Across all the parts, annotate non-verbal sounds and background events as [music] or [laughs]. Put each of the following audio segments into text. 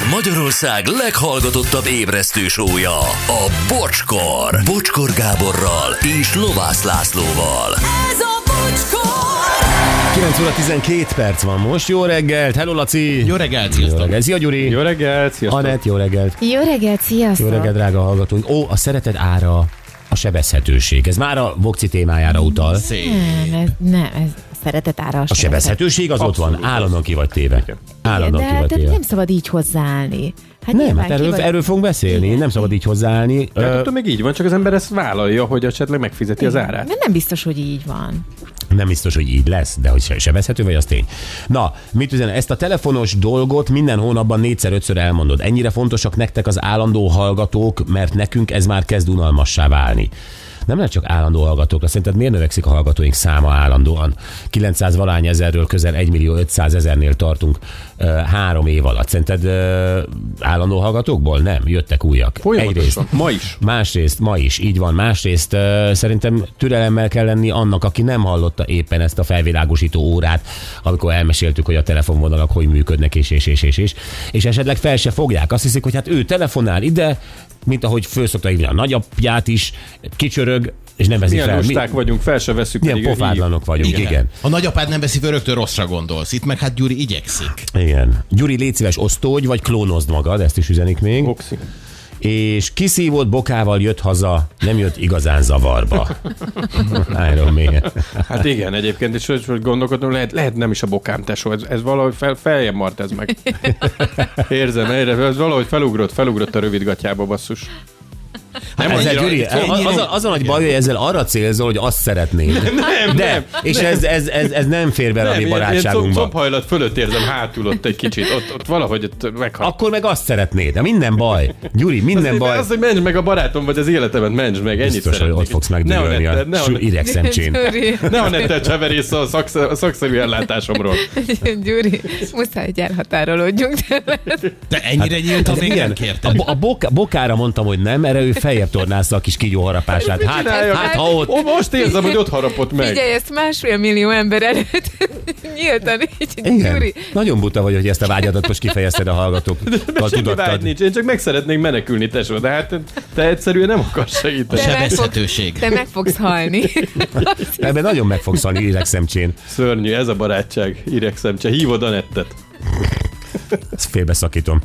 Ez Magyarország leghallgatottabb ébresztő sója, a Bocskor. Bocskor Gáborral és Lovász Lászlóval. Ez a bocskor! 9 óra 12 perc van most. Jó reggelt, hello Laci! Jó reggelt, Jó sziasztok! reggelt, szia Gyuri! Jó reggelt, sziasztok! Anett, jó reggelt! Jó reggelt, sziasztok! Jó reggelt, drága hallgatóink! Ó, a szeretet ára a sebezhetőség. Ez már a Vokci témájára utal. Szép. Nem, ez, nem, ez szeretet ára A sebezhetőség az ott van, Abszolút. állandóan ki vagy téve. Állandóan De, ki vagy de téve. nem szabad így hozzáállni. Hát Nem, hát erről, vagy- erről fogunk beszélni, Igen. nem szabad így hozzáállni. Hát Ö, attól még így van, csak az ember ezt vállalja, hogy esetleg megfizeti az árát. De nem biztos, hogy így van. Nem biztos, hogy így lesz, de hogy se- sebezhető vagy, az tény. Na, mit üzen, ezt a telefonos dolgot minden hónapban négyszer-ötször elmondod. Ennyire fontosak nektek az állandó hallgatók, mert nekünk ez már kezd unalmassá válni. Nem lehet csak állandó hallgatókra. Szerinted miért növekszik a hallgatóink száma állandóan? 900 valány ezerről közel 1 millió 500 ezernél tartunk uh, három év alatt. Szerinted uh, állandó hallgatókból? Nem, jöttek újak. Folyamatosan. Ma is. Másrészt, ma is, így van. Másrészt uh, szerintem türelemmel kell lenni annak, aki nem hallotta éppen ezt a felvilágosító órát, amikor elmeséltük, hogy a telefonvonalak hogy működnek, és, és, és, és, és, és esetleg fel se fogják. Azt hiszik, hogy hát ő telefonál ide, mint ahogy föl szokta hívni a nagyapját is, kicsörög, és nem veszik Milyen fel. lusták vagyunk, fel se veszük. Milyen pofátlanok vagyunk, igen. igen. A nagyapád nem veszi fel, rögtön rosszra gondolsz. Itt meg hát Gyuri igyekszik. Igen. Gyuri, légy szíves, osztódj, vagy klónozd magad, ezt is üzenik még. Boxi. És kiszívott bokával jött haza, nem jött igazán zavarba. [laughs] Iron Man. Hát igen, egyébként, és hogy hogy gondolkodom, lehet, lehet nem is a bokám tesó, ez, ez valahogy fel, feljebb mart ez meg. [laughs] Érzem, erre, ez valahogy felugrott, felugrott a rövidgatjába, basszus. Nem Ezzel, annyira- Gyuri, az, a, az a nagy baj, hogy ezzel arra célzol, hogy azt szeretnéd. Nem, De, nem, és nem. Ez, ez, ez, ez nem fér bele a mi Nem, ilyen, ilyen comb, barátságunkba. combhajlat fölött érzem hátul ott egy kicsit, ott, ott valahogy ott meghal. Akkor meg azt szeretnéd. De minden baj. Gyuri, minden baj. Az, hogy menj meg a barátom, vagy az életemet, menj meg, ennyit Biztos, hogy ott fogsz Ne a megdőlni a a. Gyuri, [laughs] Ne a nettel cseverész a, szaksz, a szakszerű ellátásomról. [laughs] Gyuri, muszáj, hogy elhatárolódjunk. De ennyire hát, nyíltan még nem a, a bokára mondtam, hogy nem, erre ő feljebb tornázta a kis kígyóharapását. Mit Hát, csináljak? hát, ha ott Ó, most érzem, hogy ott harapott meg. Figyelj, ezt másfél millió ember előtt [laughs] nyíltan így, Igen. Gyuri. Nagyon buta vagy, hogy ezt a vágyadat most kifejezted a hallgatókkal. Semmi vágy nincs, én csak meg szeretnék menekülni, tesó, de hát te egyszerűen nem akarsz segíteni. De meg fogsz- Sebezhetőség. Te meg fogsz halni. [laughs] Ebben nagyon meg fogsz halni idegszemcsén. Szörnyű, ez a barátság, iregszemcse, hívod a nettet. Ezt félbeszakítom.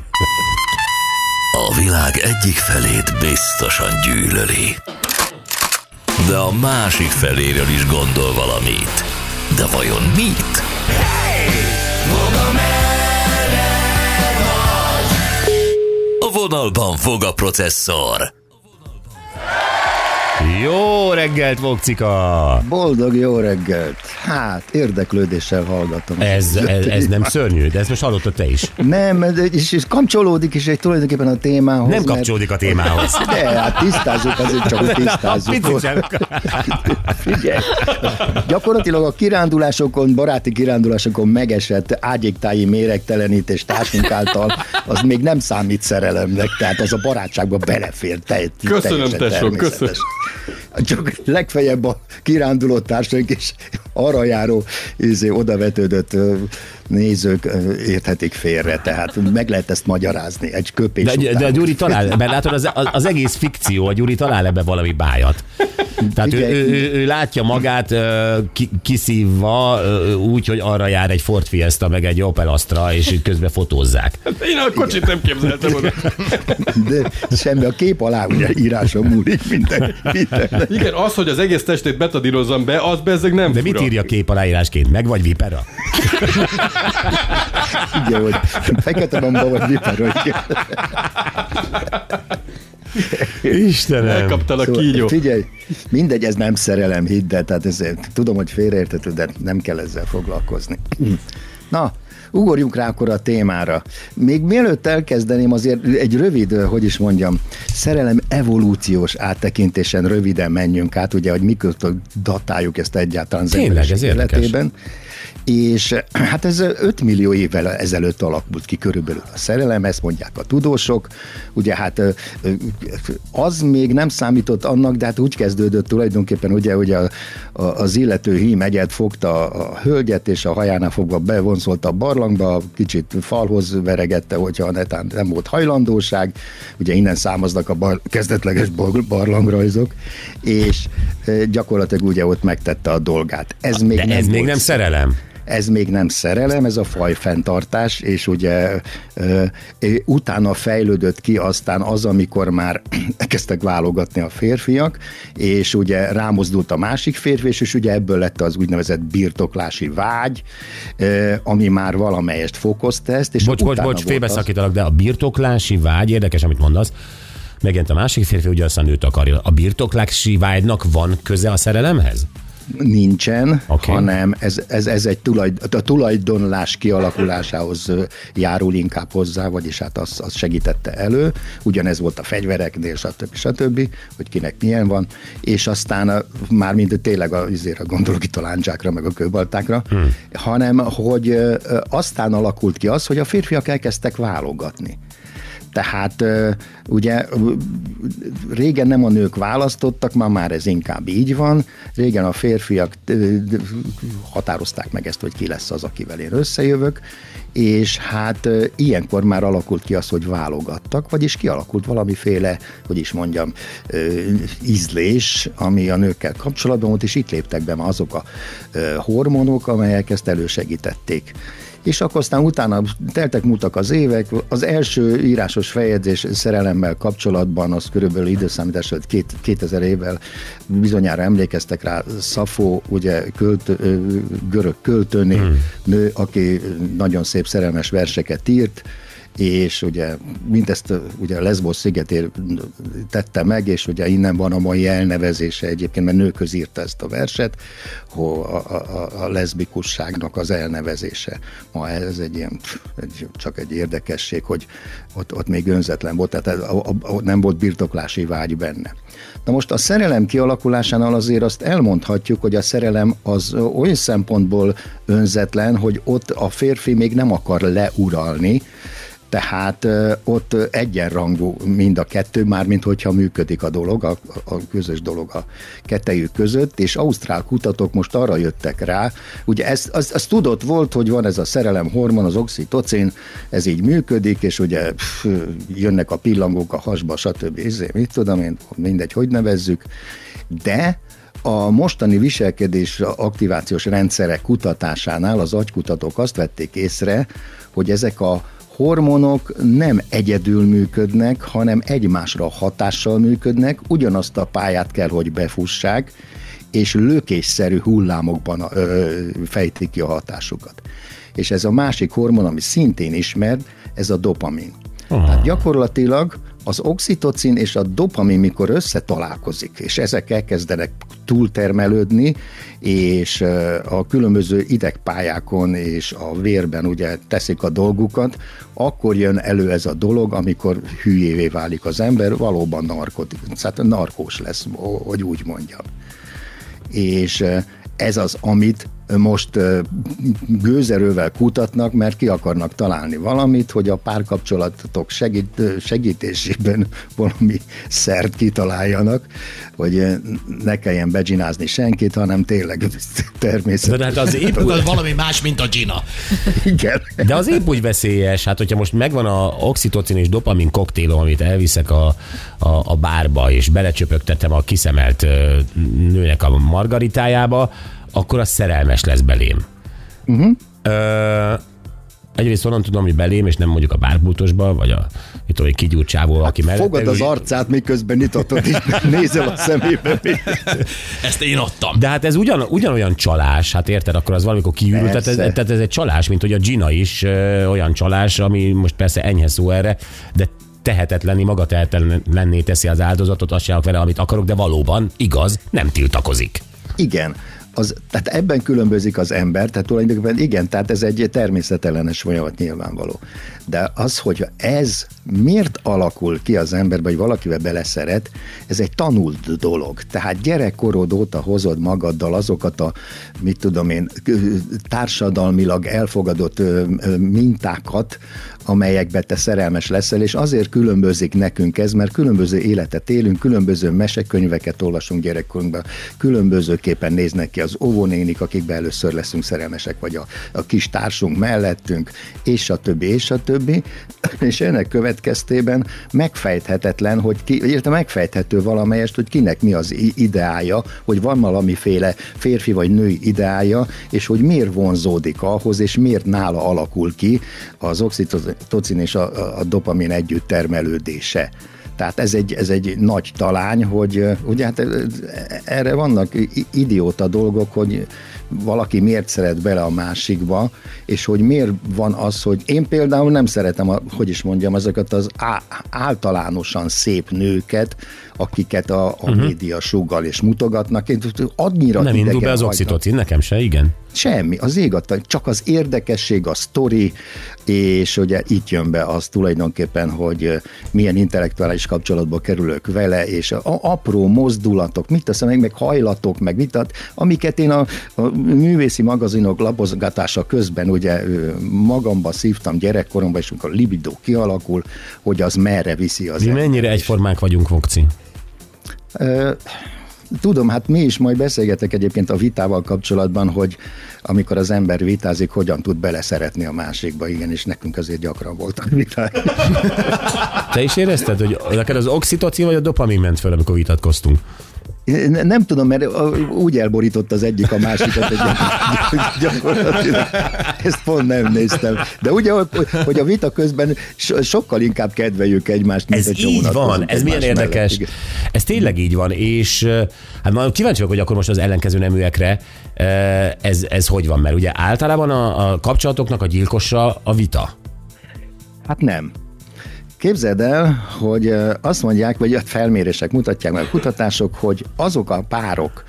Világ egyik felét biztosan gyűlöli. De a másik feléről is gondol valamit. De vajon mit? A vonalban fog a processzor. Jó reggelt, Vokcika! Boldog jó reggelt! Hát, érdeklődéssel hallgatom. Ez, ez, ez nem szörnyű, de ezt most hallottad te is. Nem, és, és kapcsolódik is egy tulajdonképpen a témához. Nem mert- kapcsolódik a témához. [laughs] De, hát tisztázzuk, azért csak tisztázzuk. Sem. [laughs] Figyelj, gyakorlatilag a kirándulásokon, baráti kirándulásokon megesett ágyéktáji méregtelenítés társunk által, az még nem számít szerelemnek, tehát az a barátságba belefér. Te, Köszönöm, tesó, köszönöm. Csak legfeljebb a kiránduló társaink és arra járó izé, odavetődött nézők érthetik félre, tehát meg lehet ezt magyarázni egy köpés De, után. de a Gyuri talál, mert látod, az, az, az egész fikció, a Gyuri talál ebbe valami bájat. Tehát ő, ő, ő, ő látja magát ö, ki, kiszívva ö, úgy, hogy arra jár egy Ford Fiesta, meg egy Opel Astra, és így közben fotózzák. Én a kocsit nem képzeltem oda. De semmi, a kép alá ugye íráson múlik minden. Minden. Igen, az, hogy az egész testét betadírozzam be, az bezzeg nem De fura. mit írja kép aláírásként? Meg vagy vipera? Ugye, hogy fekete bomba vagy viper, hogy Istenem! Elkaptal a Szóval, kígyó. Figyelj, mindegy, ez nem szerelem, hidd el, tehát ez, tudom, hogy félreértető, de nem kell ezzel foglalkozni. Na, ugorjunk rá akkor a témára. Még mielőtt elkezdeném, azért egy rövid, hogy is mondjam, szerelem evolúciós áttekintésen röviden menjünk át, ugye, hogy mikor datáljuk ezt egyáltalán az Tényleg, ez érdekes. És hát ez 5 millió évvel ezelőtt alakult ki körülbelül a szerelem, ezt mondják a tudósok. Ugye hát az még nem számított annak, de hát úgy kezdődött tulajdonképpen, ugye, hogy a, a, az illető hím egyet fogta a hölgyet, és a hajánál fogva bevonzolta a barlangba, kicsit falhoz veregette, hogyha netán nem volt hajlandóság, ugye innen számoznak a bar, kezdetleges barlangrajzok, és gyakorlatilag ugye ott megtette a dolgát. Ez még De nem ez még nem szerelem. Ez még nem szerelem, ez a fajfenntartás, és ugye utána fejlődött ki aztán az, amikor már [clears throat] kezdtek válogatni a férfiak, és ugye rámozdult a másik férfi, és ugye ebből lett az úgynevezett birtoklási vágy, ami már valamelyest fokozta ezt. És Bocs, bocs, bocs, félbeszakítalak, de a birtoklási vágy, érdekes, amit mondasz, megint a másik férfi ugye azt a nőt akarja. A birtoklási vágynak van köze a szerelemhez? Nincsen, okay. hanem ez, ez, ez egy tulajd, a tulajdonlás kialakulásához járul inkább hozzá, vagyis hát az, az segítette elő. Ugyanez volt a fegyvereknél, stb. stb., hogy kinek milyen van, és aztán a, már mind tényleg a, azért gondolok itt a lándzsákra, meg a kőbaltákra, hmm. hanem hogy aztán alakult ki az, hogy a férfiak elkezdtek válogatni. Tehát ugye régen nem a nők választottak, ma már ez inkább így van. Régen a férfiak határozták meg ezt, hogy ki lesz az, akivel én összejövök, és hát ilyenkor már alakult ki az, hogy válogattak, vagyis kialakult valamiféle, hogy is mondjam, ízlés, ami a nőkkel kapcsolatban volt, és itt léptek be már azok a hormonok, amelyek ezt elősegítették és akkor aztán utána teltek múltak az évek, az első írásos feljegyzés szerelemmel kapcsolatban, az körülbelül időszámítás előtt két, 2000 évvel bizonyára emlékeztek rá, Szafó, ugye költ, ö, görög költőné, hmm. nő, aki nagyon szép szerelmes verseket írt, és ugye mindezt ugye Lesbos szigetén tette meg, és ugye innen van a mai elnevezése egyébként, mert nőköz írta ezt a verset, hogy a, a, a leszbikusságnak az elnevezése. Ma ez egy ilyen, egy, csak egy érdekesség, hogy ott, ott még önzetlen volt, tehát a, a, a, nem volt birtoklási vágy benne. Na most a szerelem kialakulásánál azért azt elmondhatjuk, hogy a szerelem az olyan szempontból önzetlen, hogy ott a férfi még nem akar leuralni, tehát ott egyenrangú mind a kettő, már mint hogyha működik a dolog, a, a közös dolog a kettejük között, és ausztrál kutatók most arra jöttek rá, ugye ez, az, az tudott volt, hogy van ez a szerelem hormon, az oxitocin, ez így működik, és ugye pff, jönnek a pillangók a hasba, stb. Ezért, mit tudom én, mindegy, hogy nevezzük, de a mostani viselkedés aktivációs rendszerek kutatásánál az agykutatók azt vették észre, hogy ezek a hormonok nem egyedül működnek, hanem egymásra hatással működnek, ugyanazt a pályát kell, hogy befussák, és lökésszerű hullámokban ö, fejtik ki a hatásukat. És ez a másik hormon, ami szintén ismert, ez a dopamin. Oh. Tehát gyakorlatilag az oxitocin és a dopamin, mikor összetalálkozik, és ezek elkezdenek túltermelődni, és a különböző idegpályákon és a vérben ugye teszik a dolgukat, akkor jön elő ez a dolog, amikor hülyévé válik az ember, valóban narkotik, tehát narkós lesz, hogy úgy mondjam. És ez az, amit most gőzerővel kutatnak, mert ki akarnak találni valamit, hogy a párkapcsolatok segít, segítésében [laughs] valami szert kitaláljanak, hogy ne kelljen begyinázni senkit, hanem tényleg [laughs] természetesen. De hát az [laughs] épp Az valami más, mint a Gina. Igen. De az épp úgy veszélyes, hát hogyha most megvan a oxitocin és dopamin koktélom, amit elviszek a, a, a bárba, és belecsöpögtetem a kiszemelt nőnek a margaritájába, akkor az szerelmes lesz belém. Uh-huh. Ö, egyrészt onnan tudom, hogy belém, és nem mondjuk a bárpultosba, vagy a mit tudom, kigyúrt csávó, aki mellett. Fogad az arcát, miközben nyitatod, és [laughs] nézel a szemébe. [laughs] Ezt én adtam. De hát ez ugyan, ugyanolyan csalás, hát érted, akkor az valamikor kiürül, tehát ez, tehát ez egy csalás, mint hogy a Gina is ö, olyan csalás, ami most persze enyhe szó erre, de tehetetlenni, maga tehetetlenné teszi az áldozatot, azt csinálok vele, amit akarok, de valóban igaz, nem tiltakozik. Igen. Az, tehát ebben különbözik az ember, tehát tulajdonképpen igen, tehát ez egy természetellenes folyamat nyilvánvaló. De az, hogy ez miért alakul ki az emberbe, vagy valakivel beleszeret, ez egy tanult dolog. Tehát gyerekkorod óta hozod magaddal azokat a, mit tudom én, társadalmilag elfogadott mintákat, amelyekbe te szerelmes leszel, és azért különbözik nekünk ez, mert különböző életet élünk, különböző mesekönyveket olvasunk gyerekkorunkban, különbözőképpen néznek ki az óvónénik, akikbe először leszünk szerelmesek, vagy a, a kis társunk mellettünk, és a többi, és a többi, [clears throat] és ennek következtében megfejthetetlen, hogy ki, érte megfejthető valamelyest, hogy kinek mi az ideája, hogy van valamiféle férfi vagy női ideája, és hogy miért vonzódik ahhoz, és miért nála alakul ki az oxitocin és a, a dopamin együtt termelődése. Tehát ez egy, ez egy nagy talány, hogy ugye hát erre vannak idióta dolgok, hogy valaki miért szeret bele a másikba, és hogy miért van az, hogy én például nem szeretem, a, hogy is mondjam, ezeket az á, általánosan szép nőket, akiket a, a uh-huh. média sugal és mutogatnak. Én annyira Nem indul be az oxitocin, nekem se, igen. Semmi, az ég csak az érdekesség, a sztori, és ugye itt jön be az tulajdonképpen, hogy milyen intellektuális kapcsolatba kerülök vele, és a, a apró mozdulatok, mit teszem meg, meg hajlatok, meg mit ad, amiket én a, a művészi magazinok lapozgatása közben ugye magamba szívtam gyerekkoromban, és amikor a libido kialakul, hogy az merre viszi az Mi mennyire egyformák vagyunk, Vokci? Tudom, hát mi is majd beszélgetek egyébként a vitával kapcsolatban, hogy amikor az ember vitázik, hogyan tud beleszeretni a másikba, igen, és nekünk azért gyakran voltak viták. Te is érezted, hogy neked az oxitocin vagy a dopamin ment fel, amikor vitatkoztunk? Nem tudom, mert úgy elborított az egyik a másikat, hogy gyakorlatilag ezt pont nem néztem. De ugye, hogy a vita közben sokkal inkább kedveljük egymást, mint Ez így van, ez milyen érdekes. Mellett. Ez tényleg így van, és hát már kíváncsi vagyok, hogy akkor most az ellenkező neműekre ez, ez hogy van, mert ugye általában a, a kapcsolatoknak a gyilkosa a vita. Hát nem. Képzeld el, hogy azt mondják, vagy a felmérések mutatják meg a kutatások, hogy azok a párok,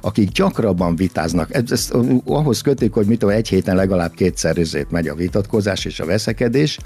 akik gyakrabban vitáznak, ezt, ezt ahhoz kötik, hogy mit tudom, egy héten legalább kétszer megy a vitatkozás és a veszekedés,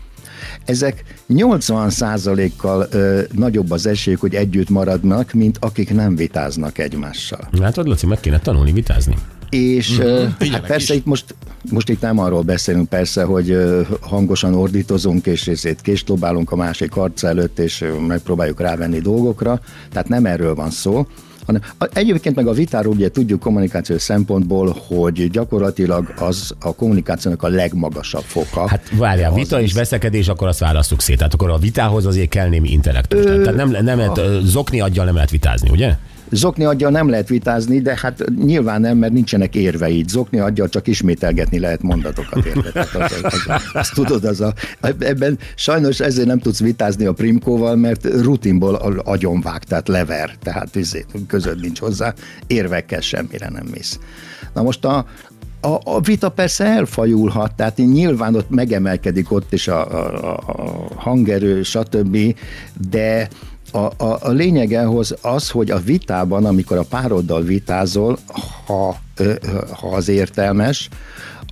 ezek 80%-kal ö, nagyobb az esélyük, hogy együtt maradnak, mint akik nem vitáznak egymással. Látod, Laci, meg kéne tanulni vitázni. És mm-hmm. hát persze itt most, most itt nem arról beszélünk persze, hogy hangosan ordítozunk, és részét késlobálunk a másik arc előtt, és megpróbáljuk rávenni dolgokra, tehát nem erről van szó, hanem egyébként meg a vitáról ugye tudjuk kommunikációs szempontból, hogy gyakorlatilag az a kommunikációnak a legmagasabb foka. Hát várjál, vita és veszekedés, akkor azt választjuk szét. Tehát akkor a vitához azért kell némi intellektus. Tehát nem, nem lehet, zokni adja, nem lehet vitázni, ugye? Zokni adja nem lehet vitázni, de hát nyilván nem, mert nincsenek érveid. Zokni adja csak ismételgetni lehet mondatokat. Érted? Az, az, azt tudod, az a, ebben sajnos ezért nem tudsz vitázni a Primkóval, mert rutinból agyonvág, tehát lever, tehát izé, között nincs hozzá, érvekkel semmire nem mész. Na most a, a, a vita persze elfajulhat, tehát nyilván ott megemelkedik ott is a, a, a hangerő, stb., de a, a, a lényegehoz az, hogy a vitában, amikor a pároddal vitázol, ha, ha az értelmes,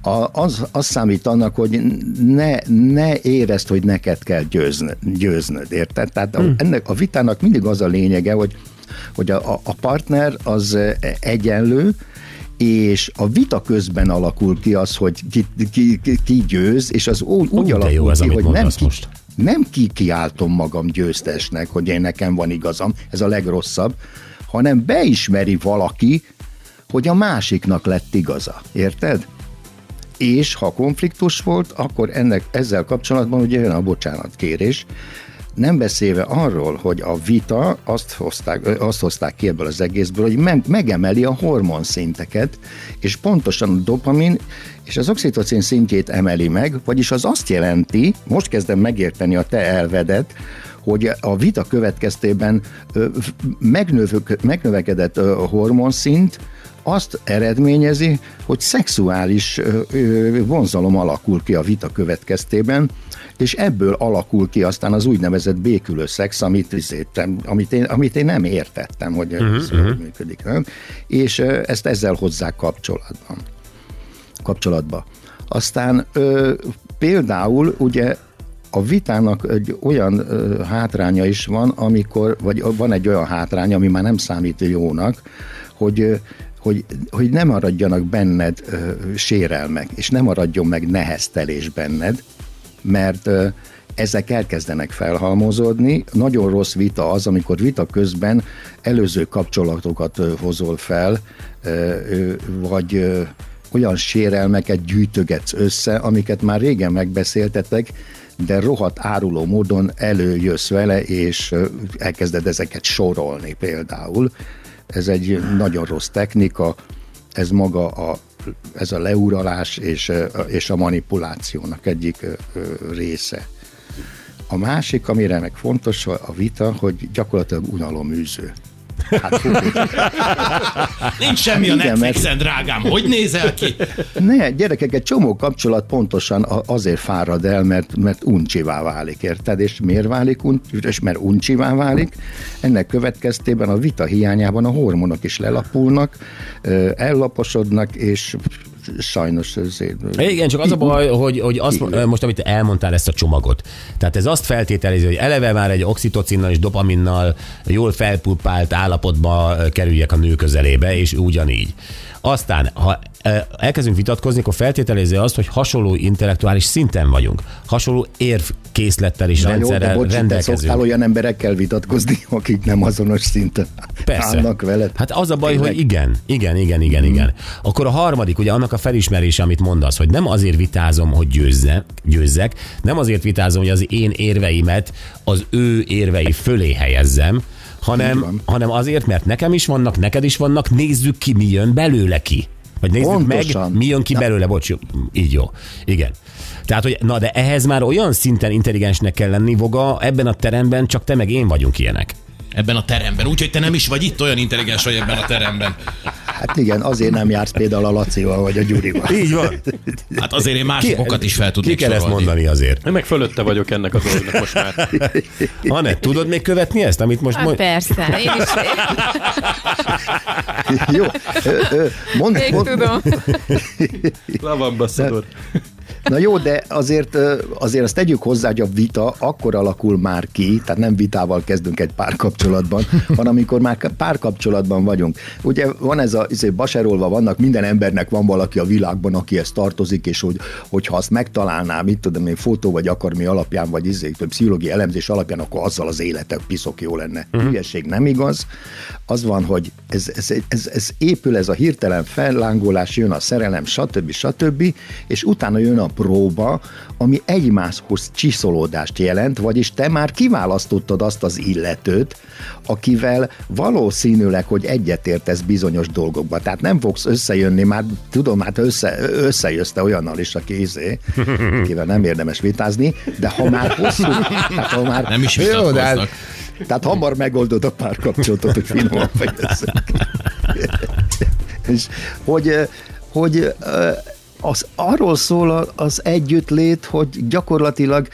a, az, az számít annak, hogy ne, ne érezd, hogy neked kell győznöd, győznöd érted? Tehát hmm. ennek a vitának mindig az a lényege, hogy, hogy a, a partner az egyenlő, és a vita közben alakul ki az, hogy ki, ki, ki, ki győz, és az úgy, úgy alakul jó ez, ki, hogy nem ki, most nem kikiáltom magam győztesnek, hogy én nekem van igazam, ez a legrosszabb, hanem beismeri valaki, hogy a másiknak lett igaza. Érted? És ha konfliktus volt, akkor ennek ezzel kapcsolatban ugye jön a bocsánatkérés, nem beszélve arról, hogy a vita azt hozták, azt hozták ki ebből az egészből, hogy meg, megemeli a hormonszinteket, és pontosan a dopamin és az oxitocin szintjét emeli meg, vagyis az azt jelenti, most kezdem megérteni a te elvedet, hogy a vita következtében megnövekedett hormonszint azt eredményezi, hogy szexuális vonzalom alakul ki a vita következtében, és ebből alakul ki aztán az úgynevezett békülő szex, amit, izétem, amit, én, amit én nem értettem, hogy ez uh-huh. működik. Nem? És ezt ezzel hozzák kapcsolatban. kapcsolatba. Aztán ö, például ugye a vitának egy olyan ö, hátránya is van, amikor, vagy van egy olyan hátránya, ami már nem számít jónak, hogy ö, hogy, hogy nem maradjanak benned ö, sérelmek, és nem maradjon meg neheztelés benned, mert ezek elkezdenek felhalmozódni. Nagyon rossz vita az, amikor vita közben előző kapcsolatokat hozol fel, vagy olyan sérelmeket gyűjtögetsz össze, amiket már régen megbeszéltetek, de rohadt áruló módon előjössz vele, és elkezded ezeket sorolni például. Ez egy nagyon rossz technika, ez maga a, ez a leuralás és, és a manipulációnak egyik része. A másik, amire meg fontos a vita, hogy gyakorlatilag unaloműző. Hát, fú, Nincs semmi a Igen, mert- Netflixen, drágám. Hogy nézel ki? Ne, gyerekek, egy csomó kapcsolat pontosan a- azért fárad el, mert, mert uncsivá válik, érted? És miért válik un- és mert uncsivá válik? Ennek következtében a vita hiányában a hormonok is lelapulnak, ellaposodnak, és sajnos ezért... Igen, csak az a baj, hogy, hogy azt, Igen. most, amit elmondtál ezt a csomagot. Tehát ez azt feltételezi, hogy eleve már egy oxitocinnal és dopaminnal jól felpulpált állapotba ö, kerüljek a nő közelébe, és ugyanígy. Aztán, ha elkezdünk vitatkozni, akkor feltételezi azt, hogy hasonló intellektuális szinten vagyunk. Hasonló érvkészlettel és Na jó, de rendszerrel bocs, te rendelkezünk. szoktál olyan emberekkel vitatkozni, [laughs] akik nem azonos szinten Persze. állnak veled. Hát az a baj, Tényleg? hogy igen, igen, igen, igen, igen. Akkor a harmadik, ugye annak a felismerése, amit mondasz, hogy nem azért vitázom, hogy győzze, győzzek, nem azért vitázom, hogy az én érveimet az ő érvei fölé helyezzem, hanem, hanem azért, mert nekem is vannak, neked is vannak, nézzük ki, mi jön belőle ki. Vagy nézzük Pontosan. meg, mi jön ki Na. belőle, bocs, így jó. Igen. Tehát, hogy na de ehhez már olyan szinten intelligensnek kell lenni, Voga, ebben a teremben csak te meg én vagyunk ilyenek. Ebben a teremben. Úgyhogy te nem is vagy itt olyan intelligens vagy ebben a teremben. Hát igen, azért nem jársz például a Lacival vagy a Gyurival. Így van. Hát azért én másokat is fel Ki tudnék kell ezt mondani azért? Én meg fölötte vagyok ennek a dolognak most már. Anett, tudod még követni ezt, amit most Hát mond... persze, én is Jó, ö, mond, még mond, tudom. Lavambasszador. Na jó, de azért, azért azt tegyük hozzá, hogy a vita akkor alakul már ki, tehát nem vitával kezdünk egy párkapcsolatban, hanem amikor már párkapcsolatban vagyunk. Ugye van ez a, izé, baserolva vannak, minden embernek van valaki a világban, aki ezt tartozik, és hogy, hogyha azt megtalálná, mit tudom én, fotó vagy akarmi alapján, vagy izé, pszichológiai elemzés alapján, akkor azzal az élete piszok jó lenne. Uh-huh. Hülyeség nem igaz. Az van, hogy ez, ez, ez, ez épül, ez a hirtelen fellángolás, jön a szerelem, stb. stb. és utána jön a próba, ami egymáshoz csiszolódást jelent, vagyis te már kiválasztottad azt az illetőt, akivel valószínűleg, hogy egyetértesz bizonyos dolgokba. Tehát nem fogsz összejönni, már tudom, hát össze, összejössz te olyannal is, aki izé, akivel nem érdemes vitázni, de ha már hosszú, tehát ha már, Nem is Jó, de hát- tehát hamar megoldod a párkapcsolatot, hogy finoman fejezzek. [laughs] És hogy, hogy az arról szól az együttlét, hogy gyakorlatilag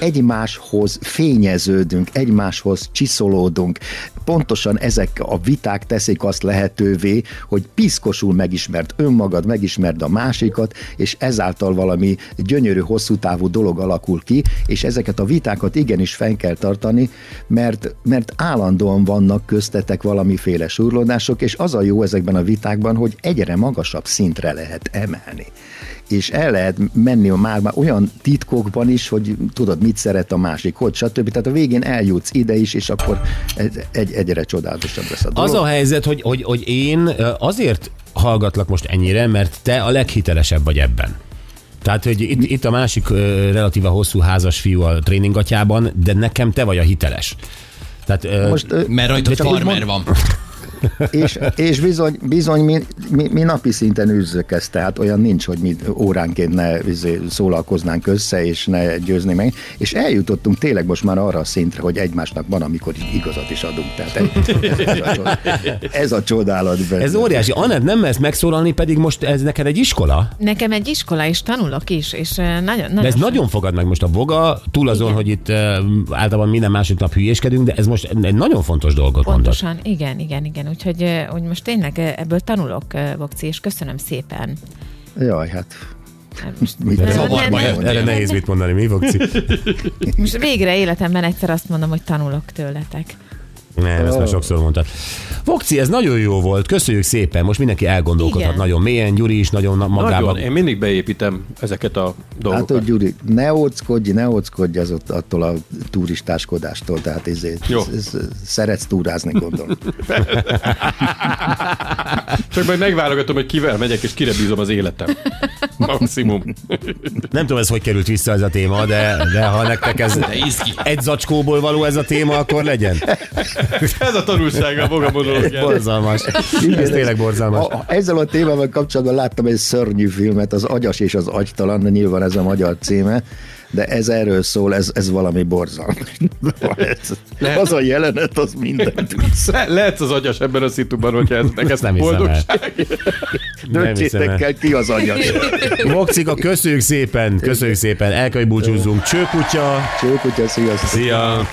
egymáshoz fényeződünk, egymáshoz csiszolódunk. Pontosan ezek a viták teszik azt lehetővé, hogy piszkosul megismert önmagad, megismerd a másikat, és ezáltal valami gyönyörű, hosszú távú dolog alakul ki, és ezeket a vitákat igenis fenn kell tartani, mert, mert állandóan vannak köztetek valamiféle surlódások, és az a jó ezekben a vitákban, hogy egyre magasabb szintre lehet emelni és el lehet menni a már, már olyan titkokban is, hogy tudod, mit szeret a másik, hogy stb. Tehát a végén eljutsz ide is, és akkor egy, egy, egyre csodálatosabb lesz a dolog. Az a helyzet, hogy, hogy, hogy én azért hallgatlak most ennyire, mert te a leghitelesebb vagy ebben. Tehát, hogy itt, itt a másik ö, relatíva hosszú házas fiú a tréningatjában, de nekem te vagy a hiteles. Tehát, ö, Most, ö, Mert rajta farmer mond- van. [laughs] És, és bizony, bizony mi, mi, mi, napi szinten űzzük ezt, tehát olyan nincs, hogy mi óránként ne izé, szólalkoznánk össze, és ne győzni meg. És eljutottunk tényleg most már arra a szintre, hogy egymásnak van, amikor igazat is adunk. Tehát ez a, csod, ez a csodálat. Benne. Ez óriási. Anett, nem mersz megszólalni, pedig most ez neked egy iskola? Nekem egy iskola, és tanulok is, és eh, nagyon, nagyon De ez sok- nagyon fogad meg most a voga, túl azon, Igen. hogy itt uh, általában minden másik nap hülyéskedünk, de ez most egy nagyon fontos dolgot mondod. Pontosan, igen, igen, igen. Úgyhogy hogy most tényleg ebből tanulok, Vokci, és köszönöm szépen. Jaj, hát Most, mit Nem, nem, jön. nem. Erre nehéz mit mondani, mi Vokci? most végre életemben egyszer azt mondom, hogy tanulok tőletek. Nem, ezt már sokszor mondtad. Vokci, ez nagyon jó volt, köszönjük szépen. Most mindenki elgondolkodhat Igen. nagyon mélyen, Gyuri is nagyon na- magában. Nagyon, én mindig beépítem ezeket a Hát, dolgokat. hogy Gyuri, ne óckodj, ne óckodj az ott, attól a turistáskodástól, tehát ezért, Jó. ez, ez, szeretsz túrázni, gondolom. [laughs] Csak majd megválogatom, hogy kivel megyek, és kire bízom az életem. [laughs] Maximum. Nem tudom, ez hogy került vissza ez a téma, de, de ha nektek ez egy zacskóból való ez a téma, akkor legyen. [laughs] Ez a tanulsága a maga monológiának. Borzalmas. Ez tényleg borzalmas. A, ezzel a témával kapcsolatban láttam egy szörnyű filmet, az Agyas és az Agytalan, de nyilván ez a magyar címe, de ez erről szól, ez, ez valami borzalmas. [laughs] Ez, az a jelenet, az mindent. Le- lehetsz az agyas ebben a szituban, hogyha ez neked nem boldogság. Döntsétek el. el, ki az agyas. Vokcika, köszönjük szépen, köszönjük szépen, el kell, hogy búcsúzzunk. Csőkutya, Csókutya, sziasztok. szia!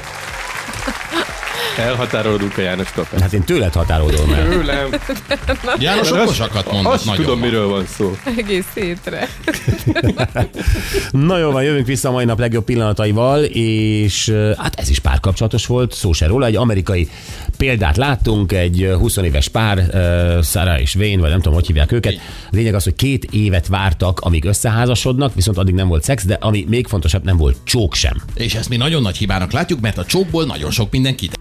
Elhatárolódunk a Jánostól. Hát én tőled határolom el. Tőlem. [laughs] János okosakat mondott Azt nagyon. tudom, miről van szó. Egész hétre. Na jó van, jövünk vissza a mai nap legjobb pillanataival, és hát ez is párkapcsolatos volt, szó se róla, egy amerikai példát láttunk, egy eh, 20 éves pár, eh, Sarah és Wayne, vagy nem tudom, hogy hívják őket. A lényeg az, hogy két évet vártak, amíg összeházasodnak, viszont addig nem volt szex, de ami még fontosabb, nem volt csók sem. És ezt mi nagyon nagy hibának látjuk, mert a csókból nagyon sok minden kit.